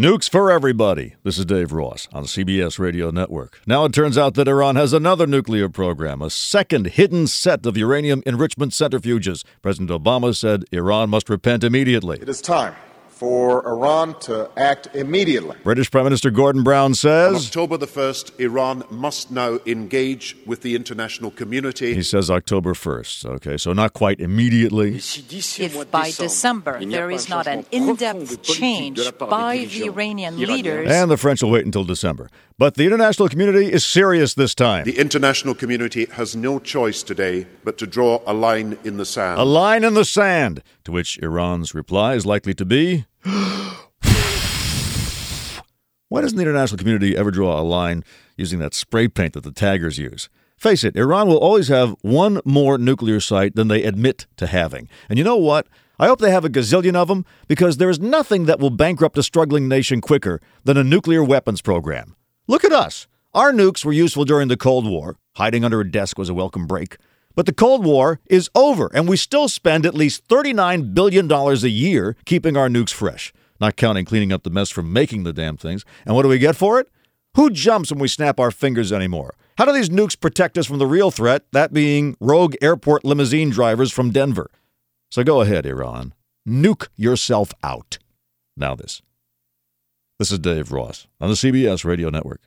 Nukes for everybody. This is Dave Ross on CBS Radio Network. Now it turns out that Iran has another nuclear program, a second hidden set of uranium enrichment centrifuges. President Obama said Iran must repent immediately. It is time for Iran to act immediately. British Prime Minister Gordon Brown says On October the 1st, Iran must now engage with the international community. He says October 1st. Okay, so not quite immediately. If by December there is not an in depth change by the Iranian leaders. And the French will wait until December. But the international community is serious this time. The international community has no choice today but to draw a line in the sand. A line in the sand, to which Iran's reply is likely to be Why doesn't the international community ever draw a line using that spray paint that the taggers use? Face it, Iran will always have one more nuclear site than they admit to having. And you know what? I hope they have a gazillion of them because there is nothing that will bankrupt a struggling nation quicker than a nuclear weapons program. Look at us. Our nukes were useful during the Cold War. Hiding under a desk was a welcome break. But the Cold War is over, and we still spend at least $39 billion a year keeping our nukes fresh, not counting cleaning up the mess from making the damn things. And what do we get for it? Who jumps when we snap our fingers anymore? How do these nukes protect us from the real threat, that being rogue airport limousine drivers from Denver? So go ahead, Iran. Nuke yourself out. Now, this. This is Dave Ross on the CBS Radio Network.